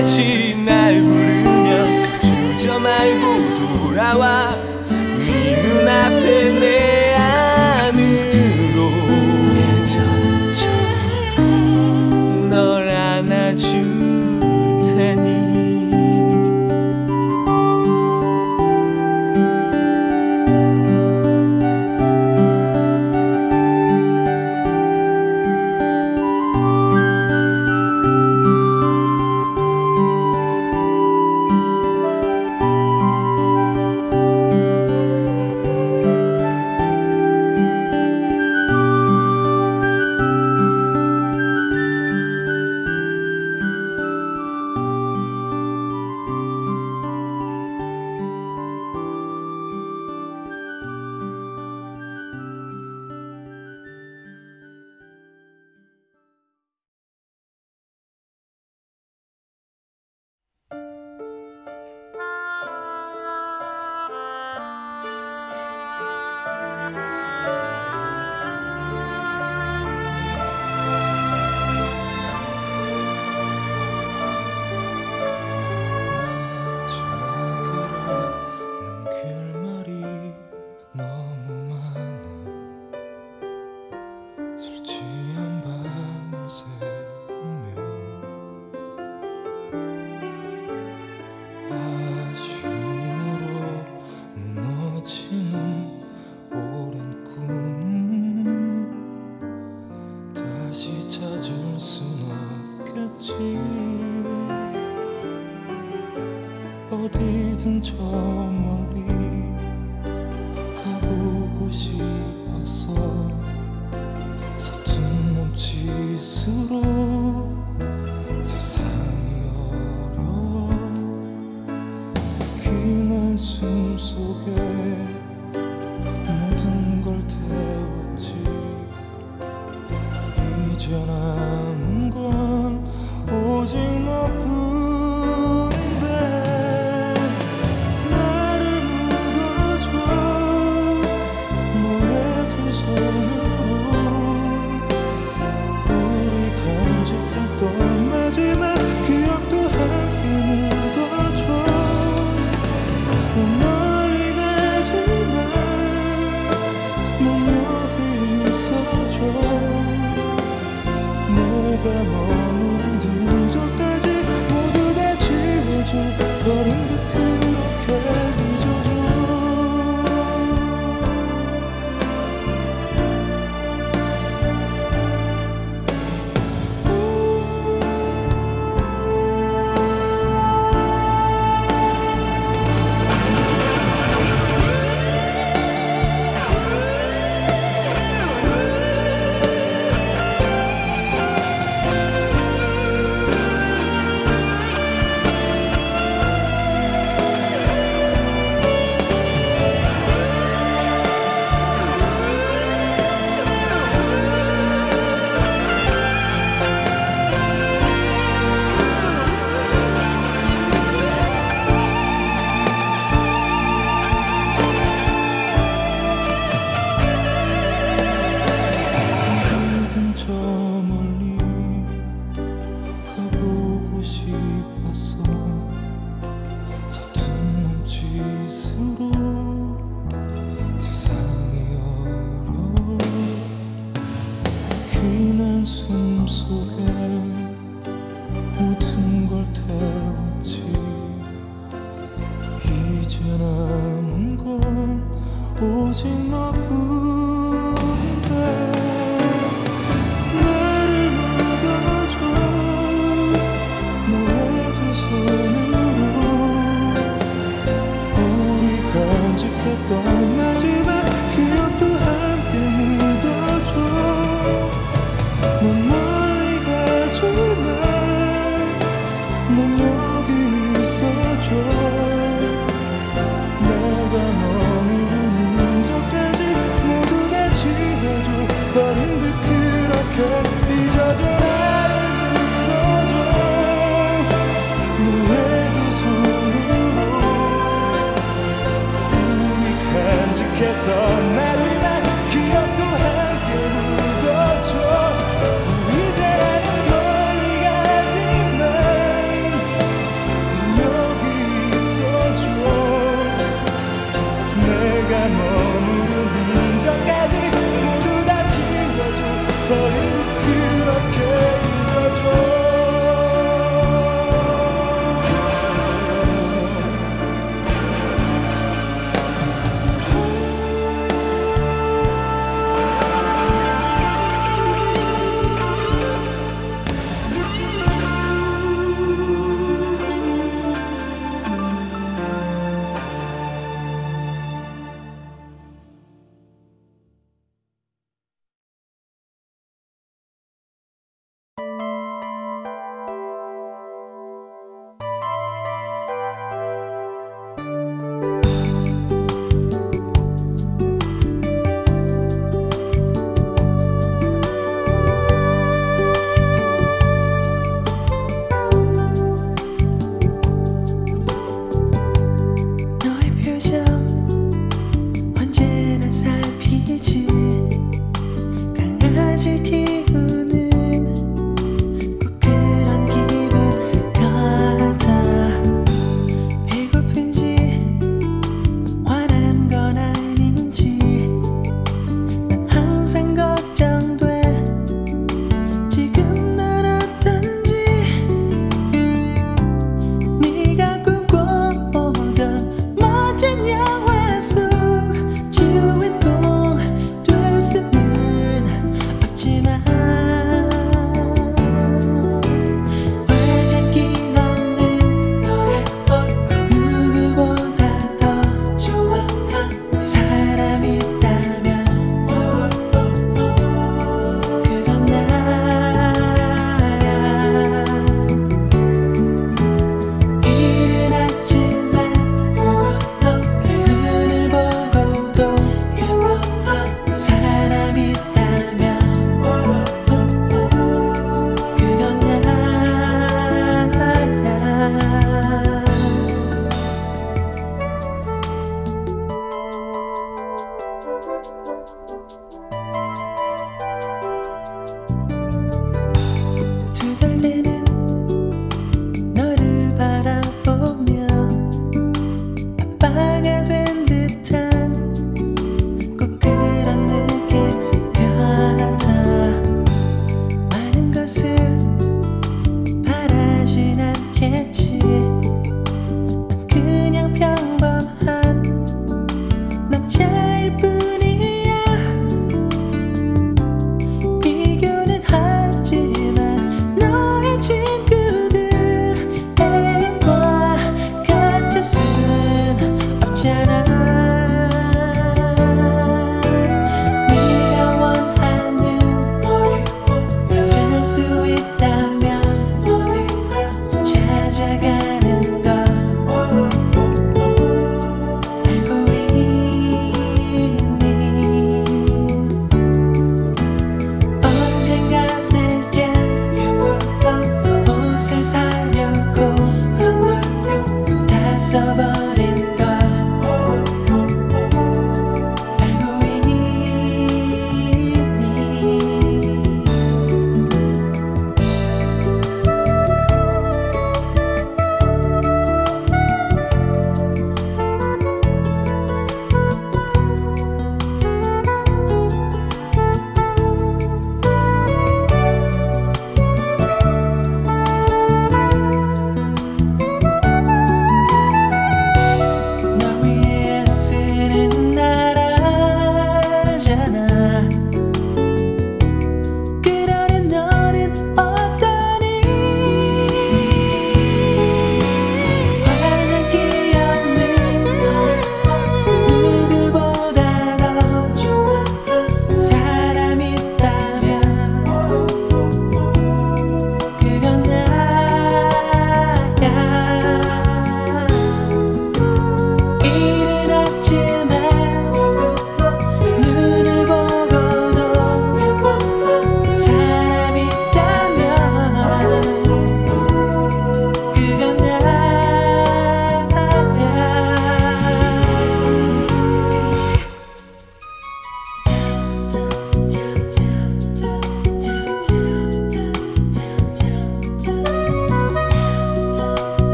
다시 날 부르면 주저 말고 돌아와.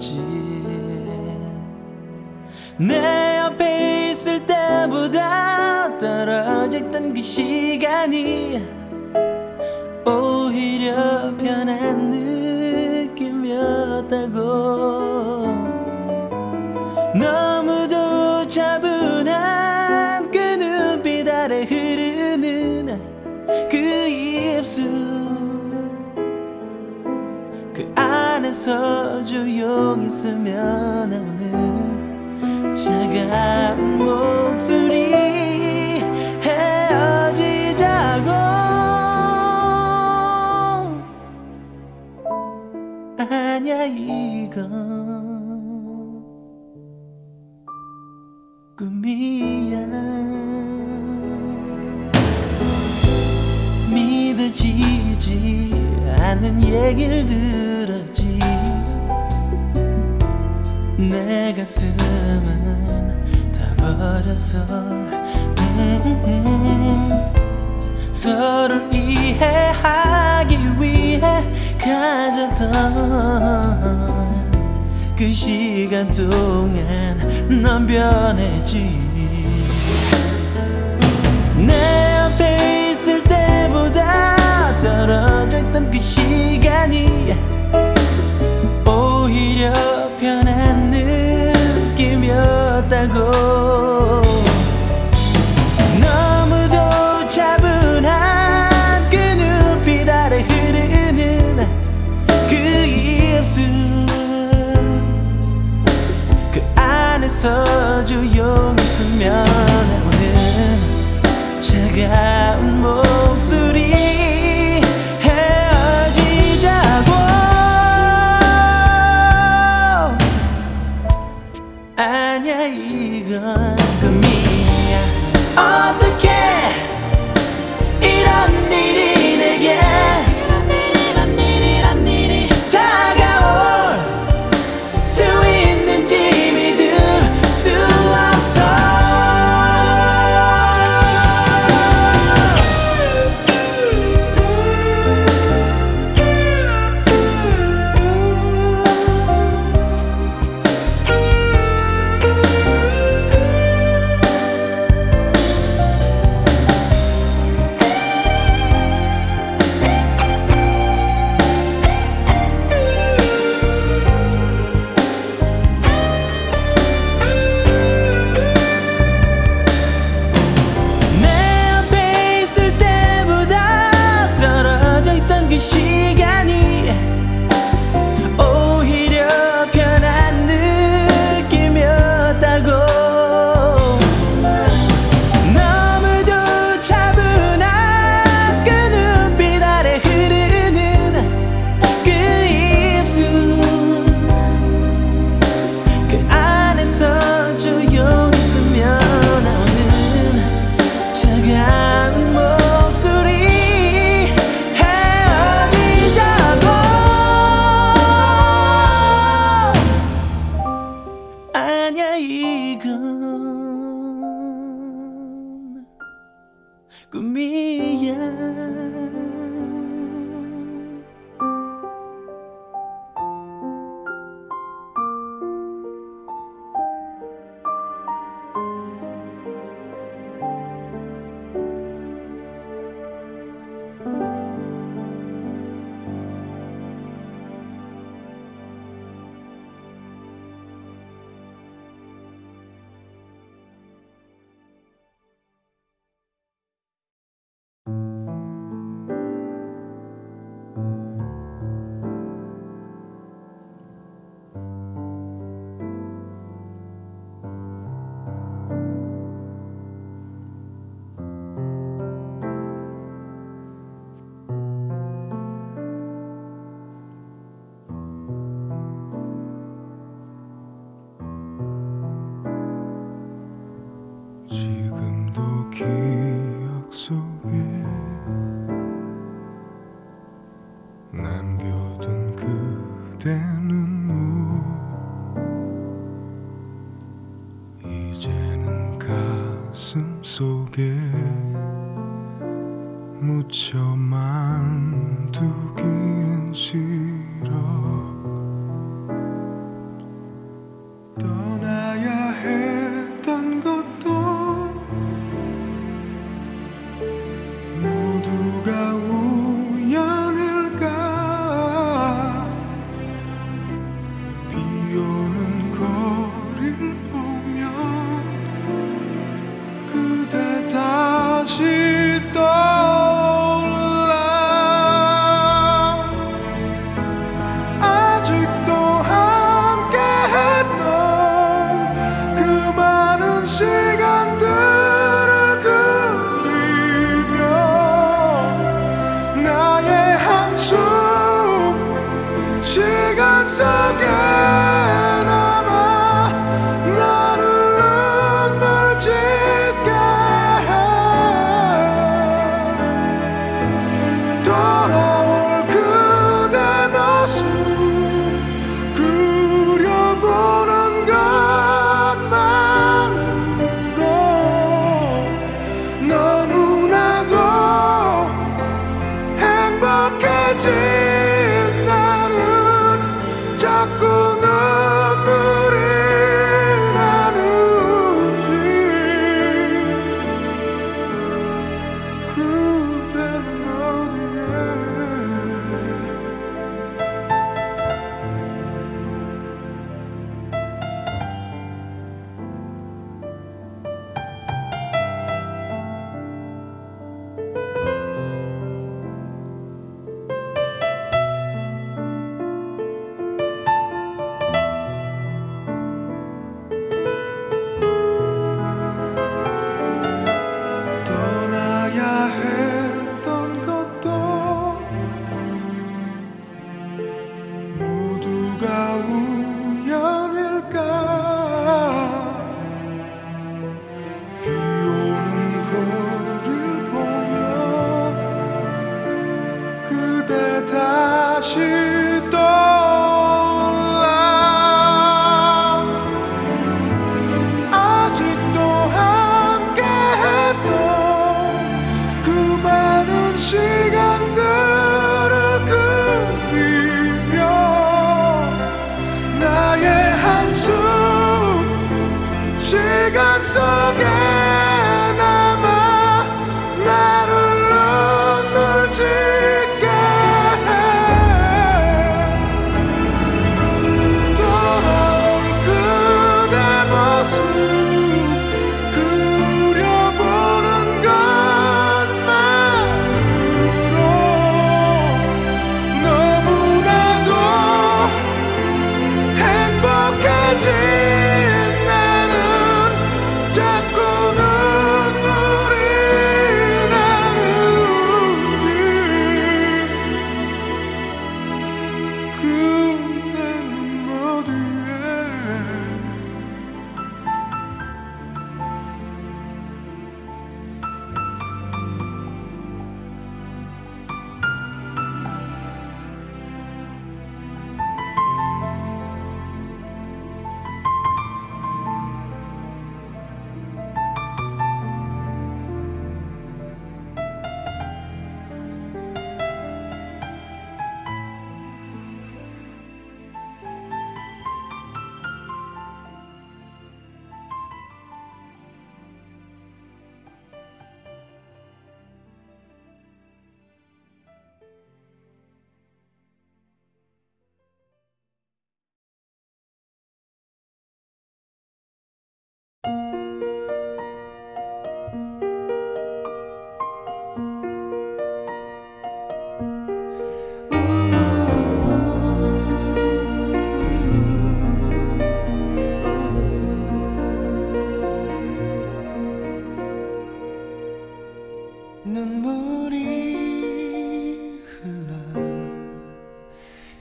있지 내 옆에 있을 때보다 떨어졌던 그 시간이 오히려 편한 느낌이었다고. 서 조용히 스며 나오는 차가운 목소리 헤어지자고. 아니야 이건 꿈이야. 믿어지지 않는 얘길들 내 가슴은 다 버렸어 음, 서로 이해하기 위해 가졌던 그 시간 동안 넌 변했지. 내 앞에 있을 때보다 떨어져 있던 그 시간이 오히려 편한 느낌이었다고. 너무도 차분한 그 눈빛 아래 흐르는 그 입술. 그 안에서 조용히 스며 나오는 차가운 목소리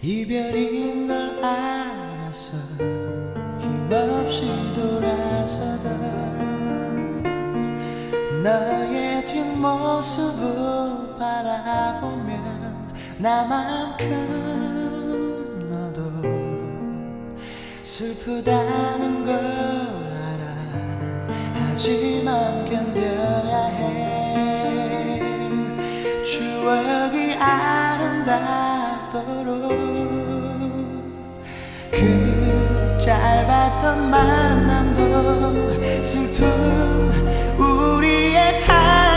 이별인 걸 알아서 힘없이 돌아서다 너의 뒷모습을 바라보면 나만큼 너도 슬프다는 걸 알아. 하지만 견뎌야 해. 추억이 짧았던 만남도 슬픈 우리의 삶.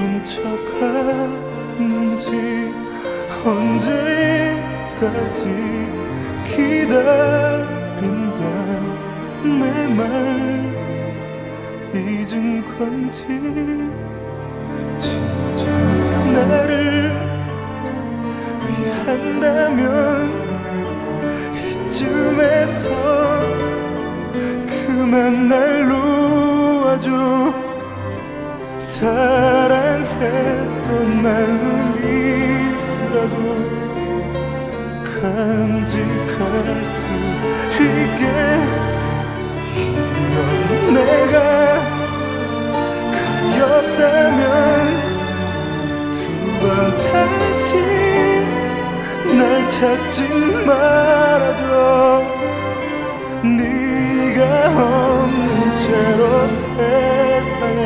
은 척하 는지 언제까지 기다린다. 내 말 잊은 건지 진짜 나를 위한다면 이쯤에서 그만 날 놓아줘. 사랑 했던 마음이라도 간직할 수 있게 이런 내가 가였다면 두 번 다시 날 찾지 말아줘. 네가 없는 채로 세상에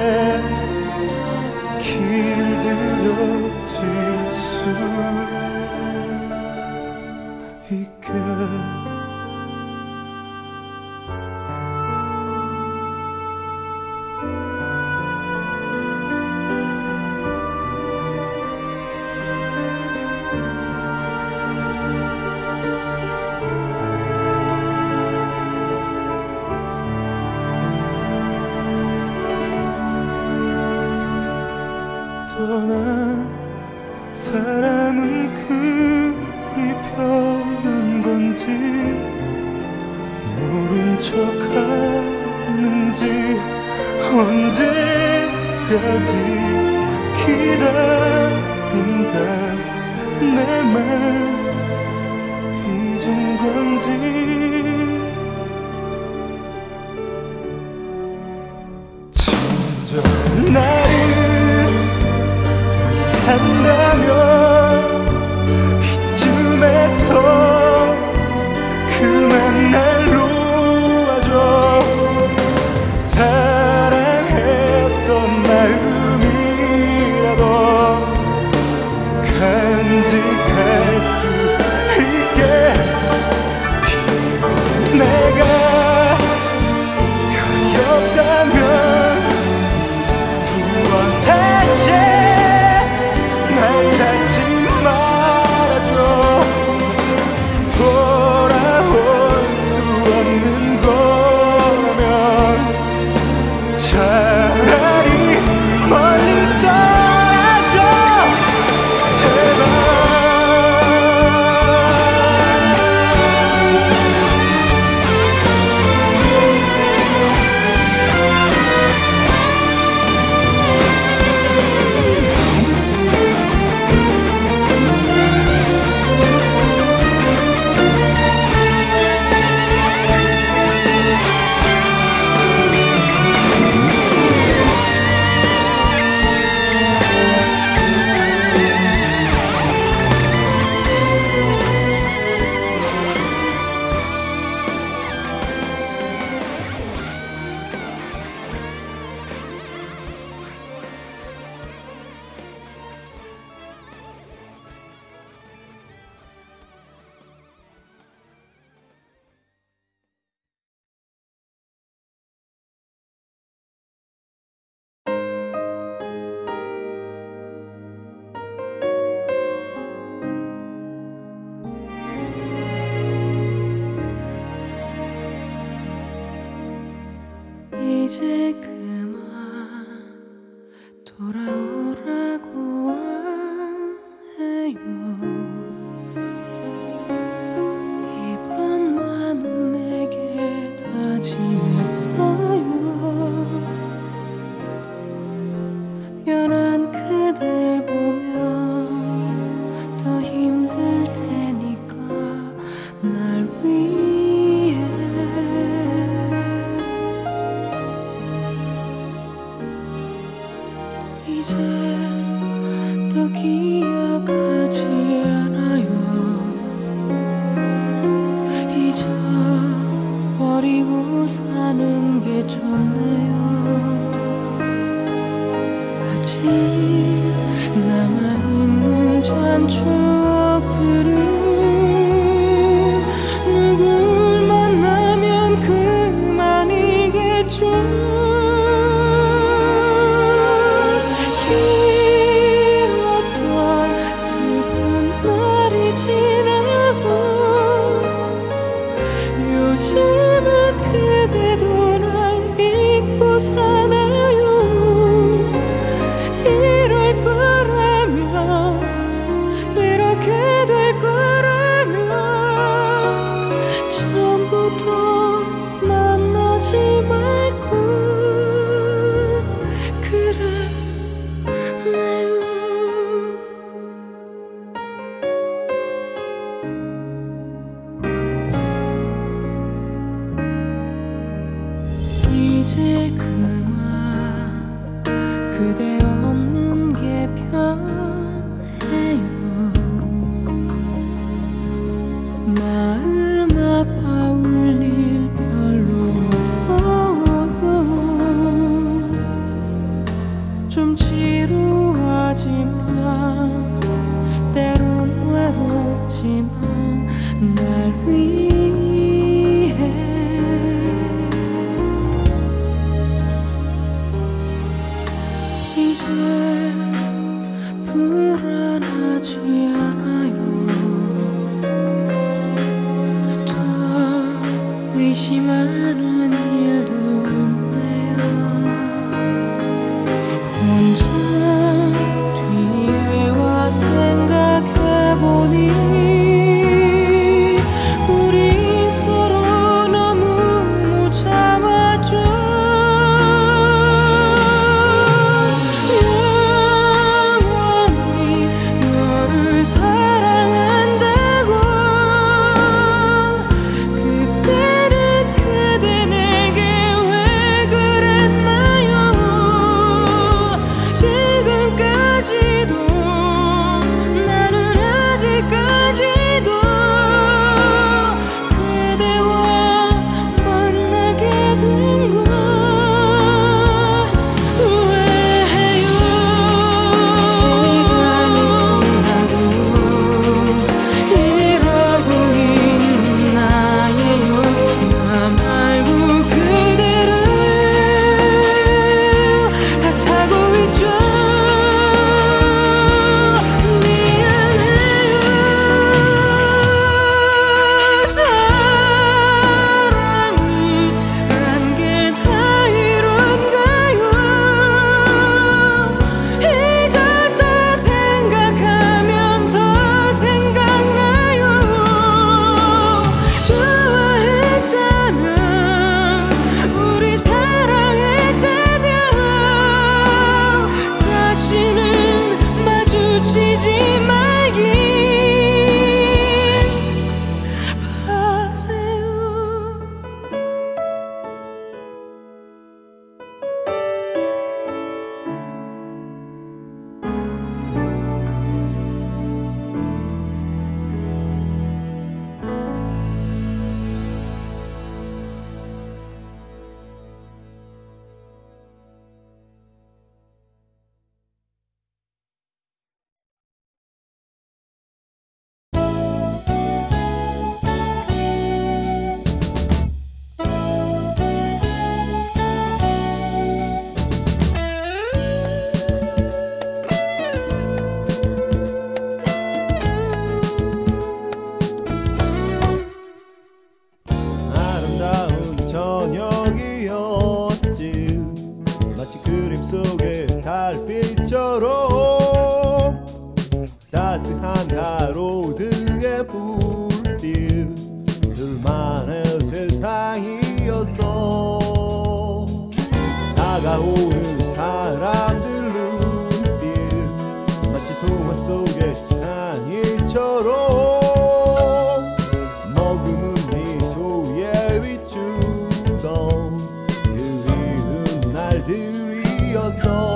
날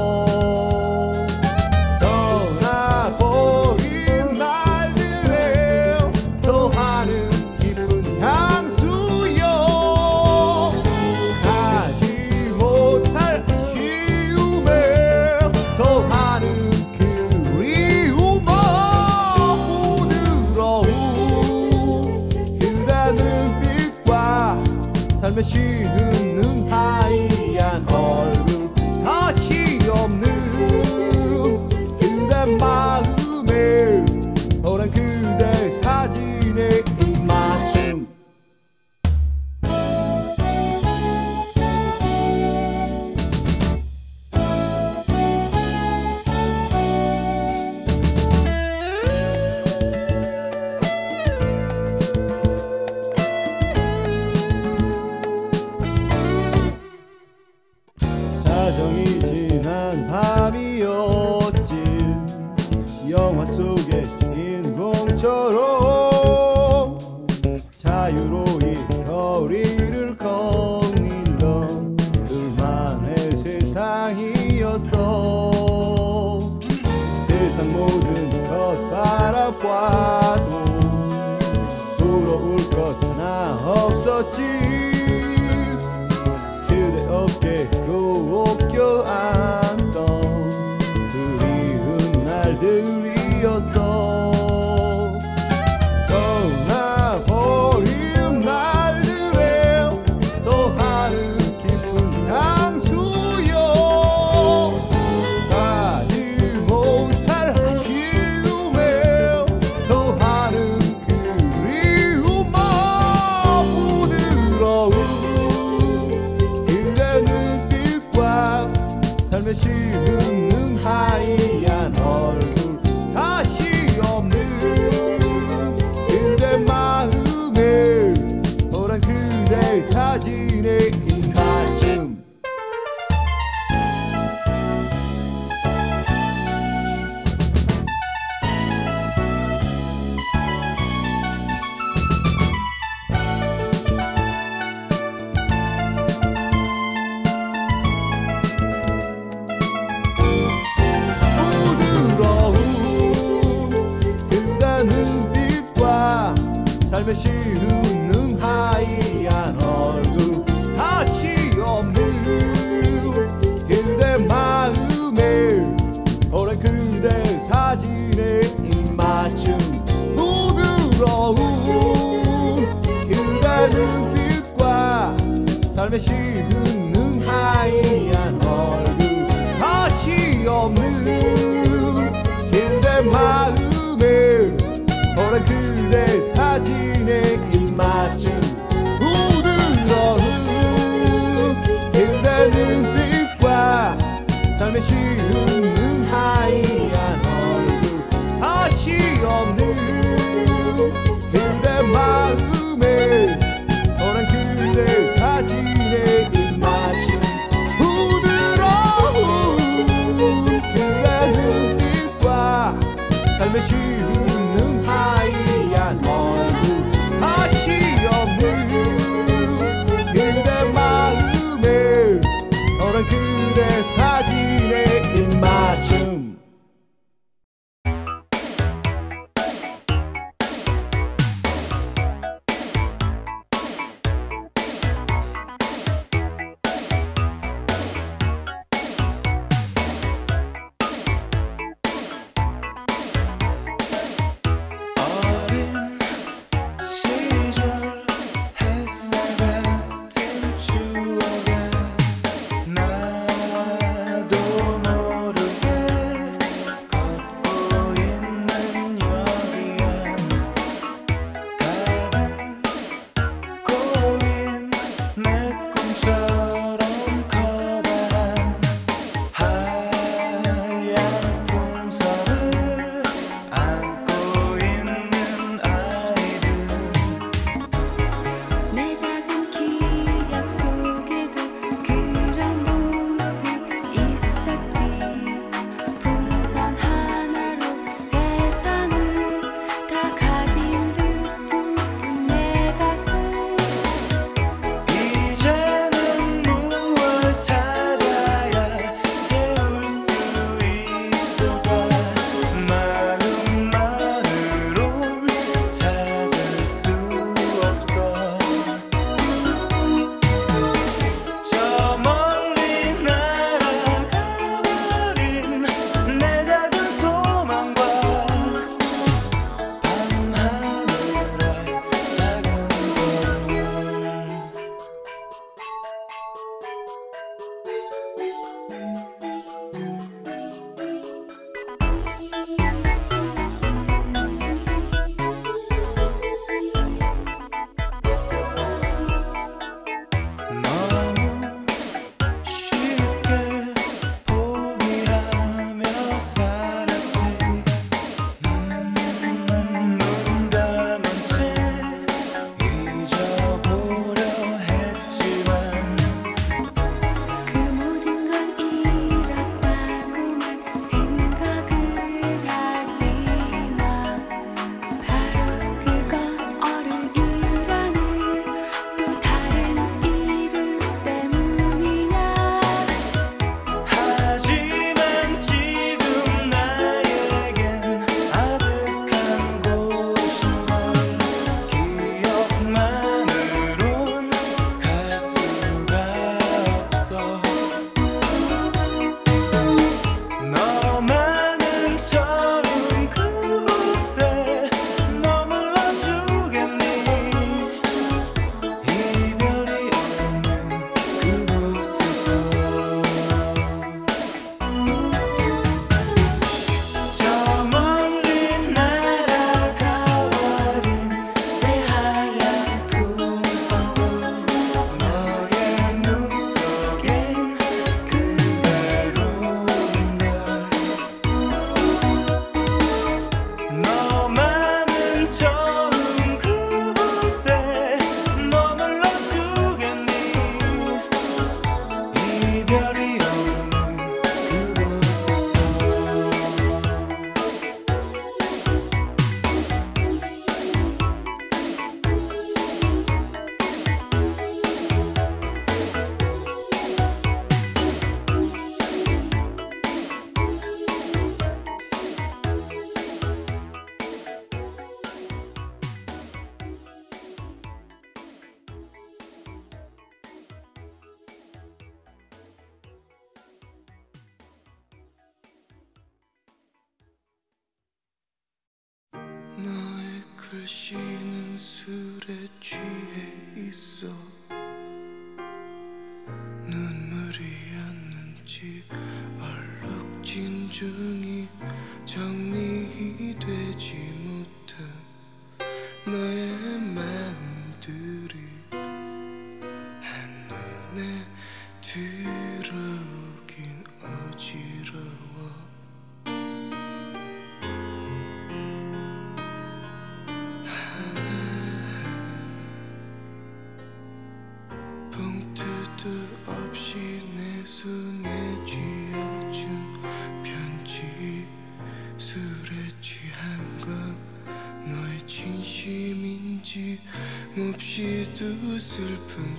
슬픈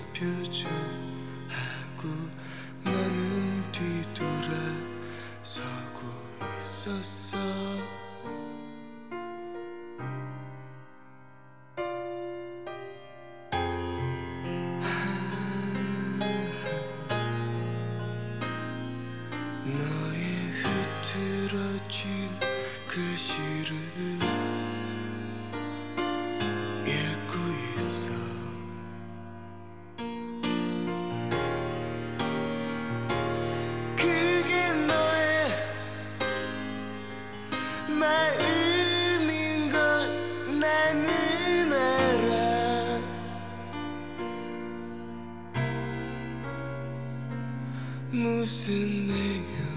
무슨 내용인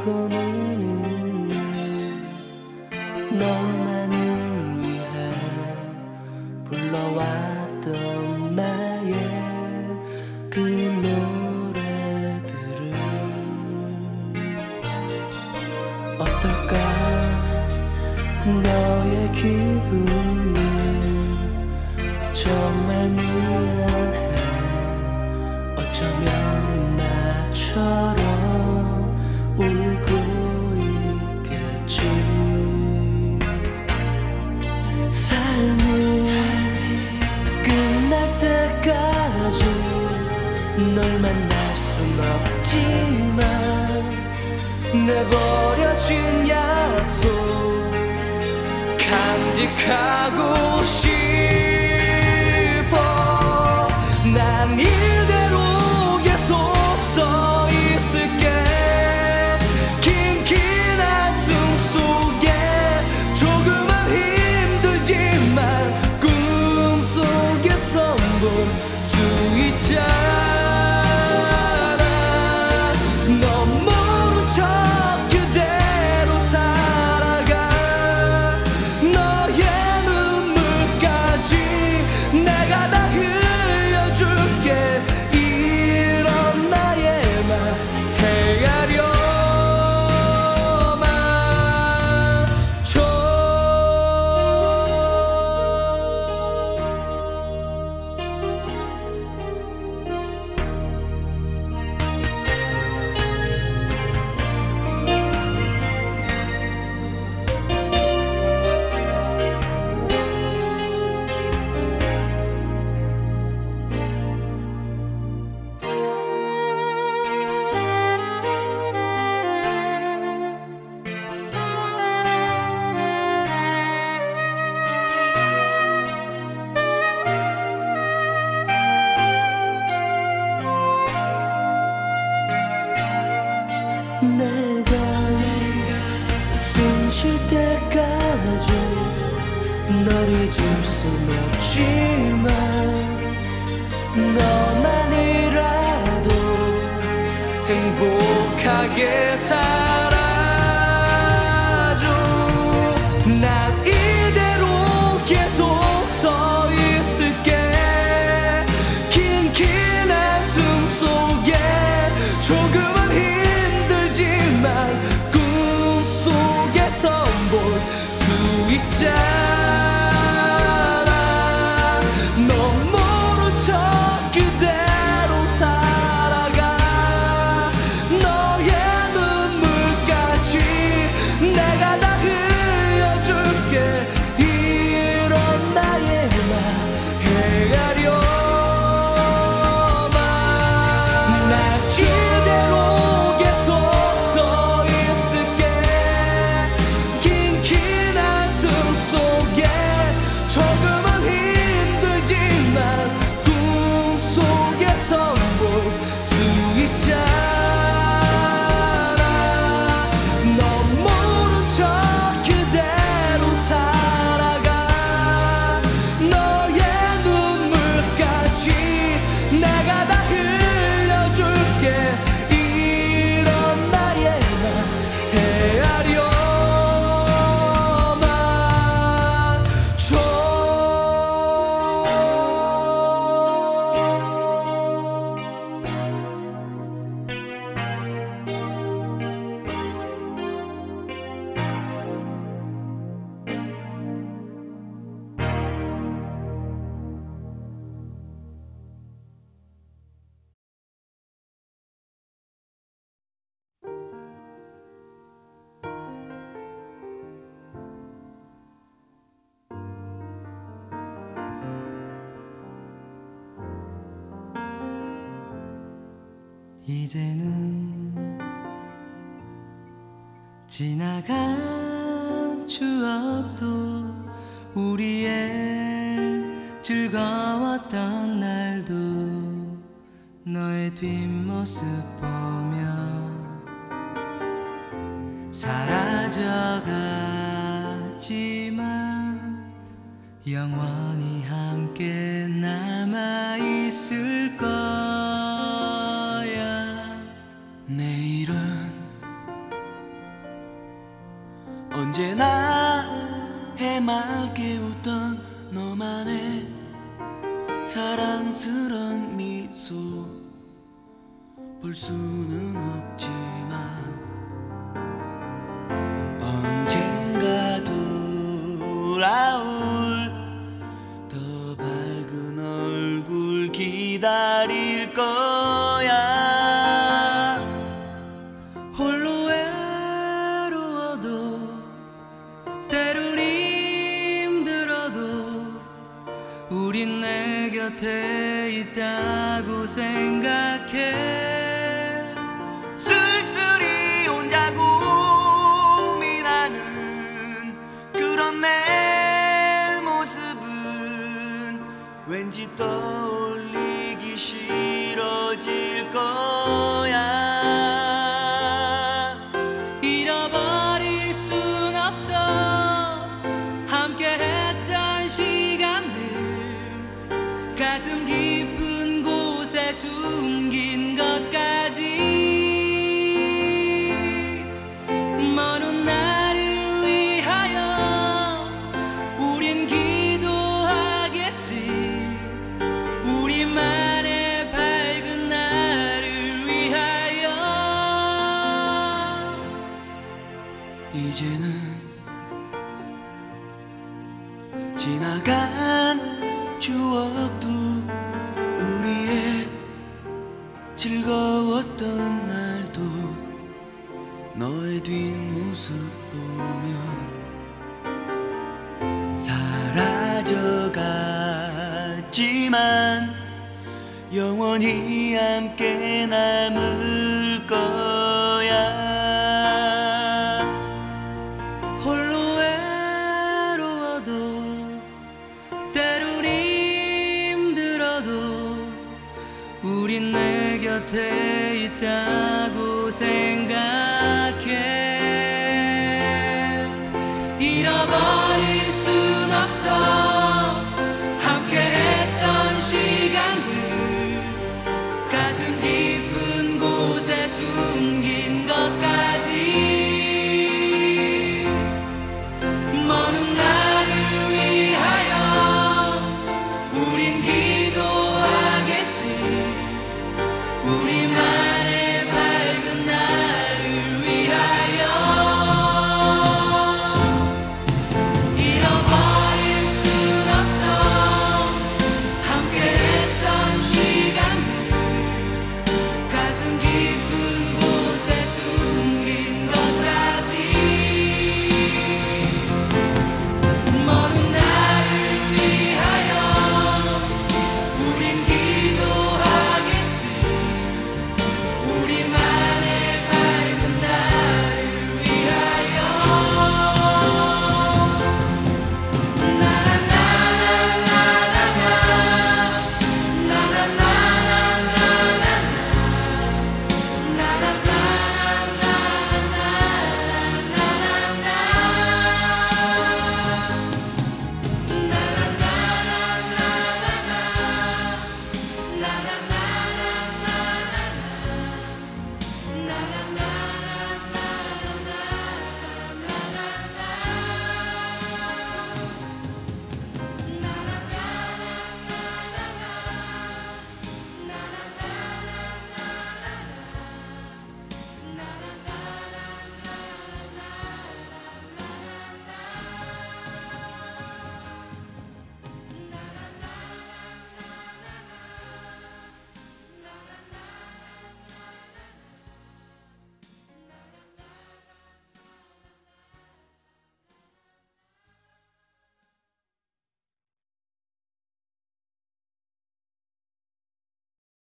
듣고